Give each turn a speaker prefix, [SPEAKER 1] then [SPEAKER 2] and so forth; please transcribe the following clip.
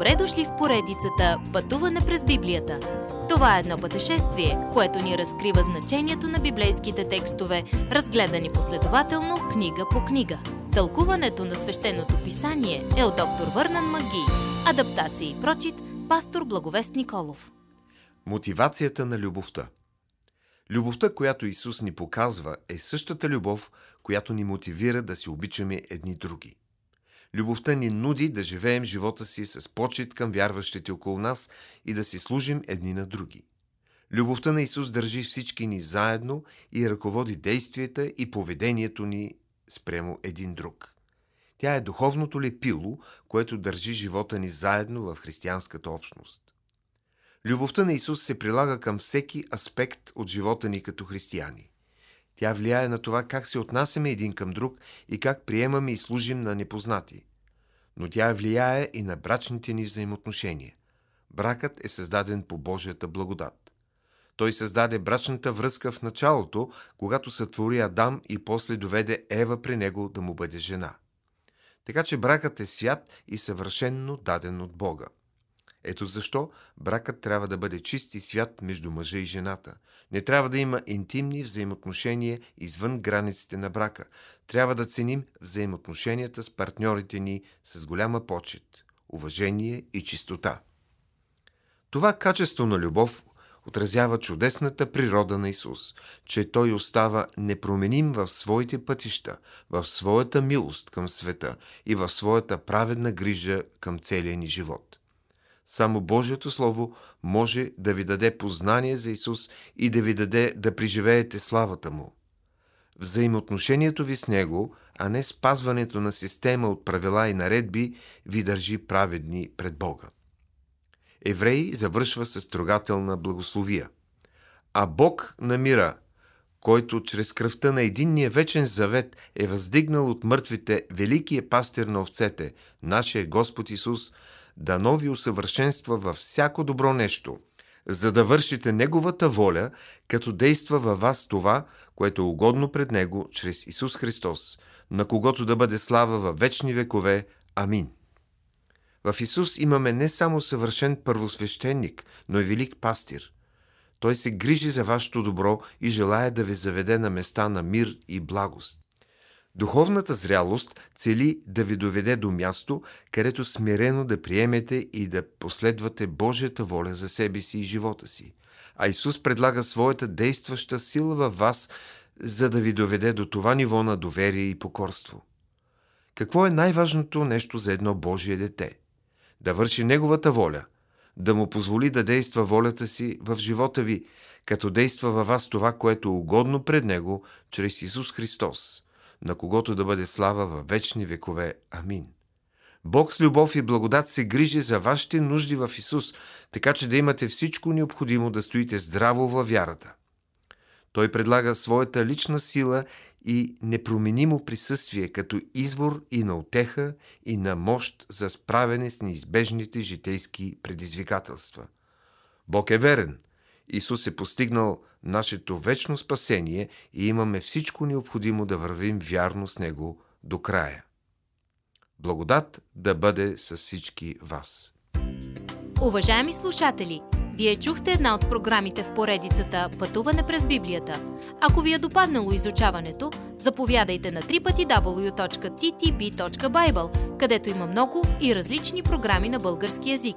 [SPEAKER 1] Добре дошли в поредицата Пътуване през Библията. Това е едно пътешествие, което ни разкрива значението на библейските текстове, разгледани последователно книга по книга. Тълкуването на свещеното писание е от доктор Върнан Маги. Адаптация и прочит, пастор Благовест Николов.
[SPEAKER 2] Мотивацията на любовта Любовта, която Исус ни показва, е същата любов, която ни мотивира да си обичаме едни други. Любовта ни нуди да живеем живота си с почет към вярващите около нас и да си служим едни на други. Любовта на Исус държи всички ни заедно и ръководи действията и поведението ни спрямо един друг. Тя е духовното лепило, което държи живота ни заедно в християнската общност. Любовта на Исус се прилага към всеки аспект от живота ни като християни. Тя влияе на това как се отнасяме един към друг и как приемаме и служим на непознати. Но тя влияе и на брачните ни взаимоотношения. Бракът е създаден по Божията благодат. Той създаде брачната връзка в началото, когато сътвори Адам и после доведе Ева при него да му бъде жена. Така че бракът е свят и съвършенно даден от Бога. Ето защо бракът трябва да бъде чист и свят между мъжа и жената. Не трябва да има интимни взаимоотношения извън границите на брака. Трябва да ценим взаимоотношенията с партньорите ни с голяма почет, уважение и чистота. Това качество на любов отразява чудесната природа на Исус, че Той остава непроменим в своите пътища, в своята милост към света и в своята праведна грижа към целия ни живот. Само Божието Слово може да ви даде познание за Исус и да ви даде да преживеете славата Му. Взаимоотношението ви с Него, а не спазването на система от правила и наредби, ви държи праведни пред Бога. Евреи завършва с трогателна благословия. А Бог намира, който чрез кръвта на единния вечен завет е въздигнал от мъртвите великия пастир на овцете, нашия Господ Исус, да нови усъвършенства във всяко добро нещо, за да вършите Неговата воля, като действа във вас това, което е угодно пред Него, чрез Исус Христос, на когото да бъде слава във вечни векове. Амин. В Исус имаме не само съвършен първосвещеник, но и велик пастир. Той се грижи за вашето добро и желая да ви заведе на места на мир и благост. Духовната зрялост цели да ви доведе до място, където смирено да приемете и да последвате Божията воля за себе си и живота си. А Исус предлага своята действаща сила във вас, за да ви доведе до това ниво на доверие и покорство. Какво е най-важното нещо за едно Божие дете? Да върши Неговата воля, да му позволи да действа волята си в живота ви, като действа във вас това, което е угодно пред Него, чрез Исус Христос – на когото да бъде слава във вечни векове. Амин. Бог с любов и благодат се грижи за вашите нужди в Исус, така че да имате всичко необходимо да стоите здраво във вярата. Той предлага своята лична сила и непроменимо присъствие като извор и на отеха и на мощ за справяне с неизбежните житейски предизвикателства. Бог е верен. Исус е постигнал нашето вечно спасение и имаме всичко необходимо да вървим вярно с Него до края. Благодат да бъде с всички вас.
[SPEAKER 1] Уважаеми слушатели, вие чухте една от програмите в поредицата Пътуване през Библията. Ако ви е допаднало изучаването, заповядайте на www.ttb.bible, където има много и различни програми на български язик.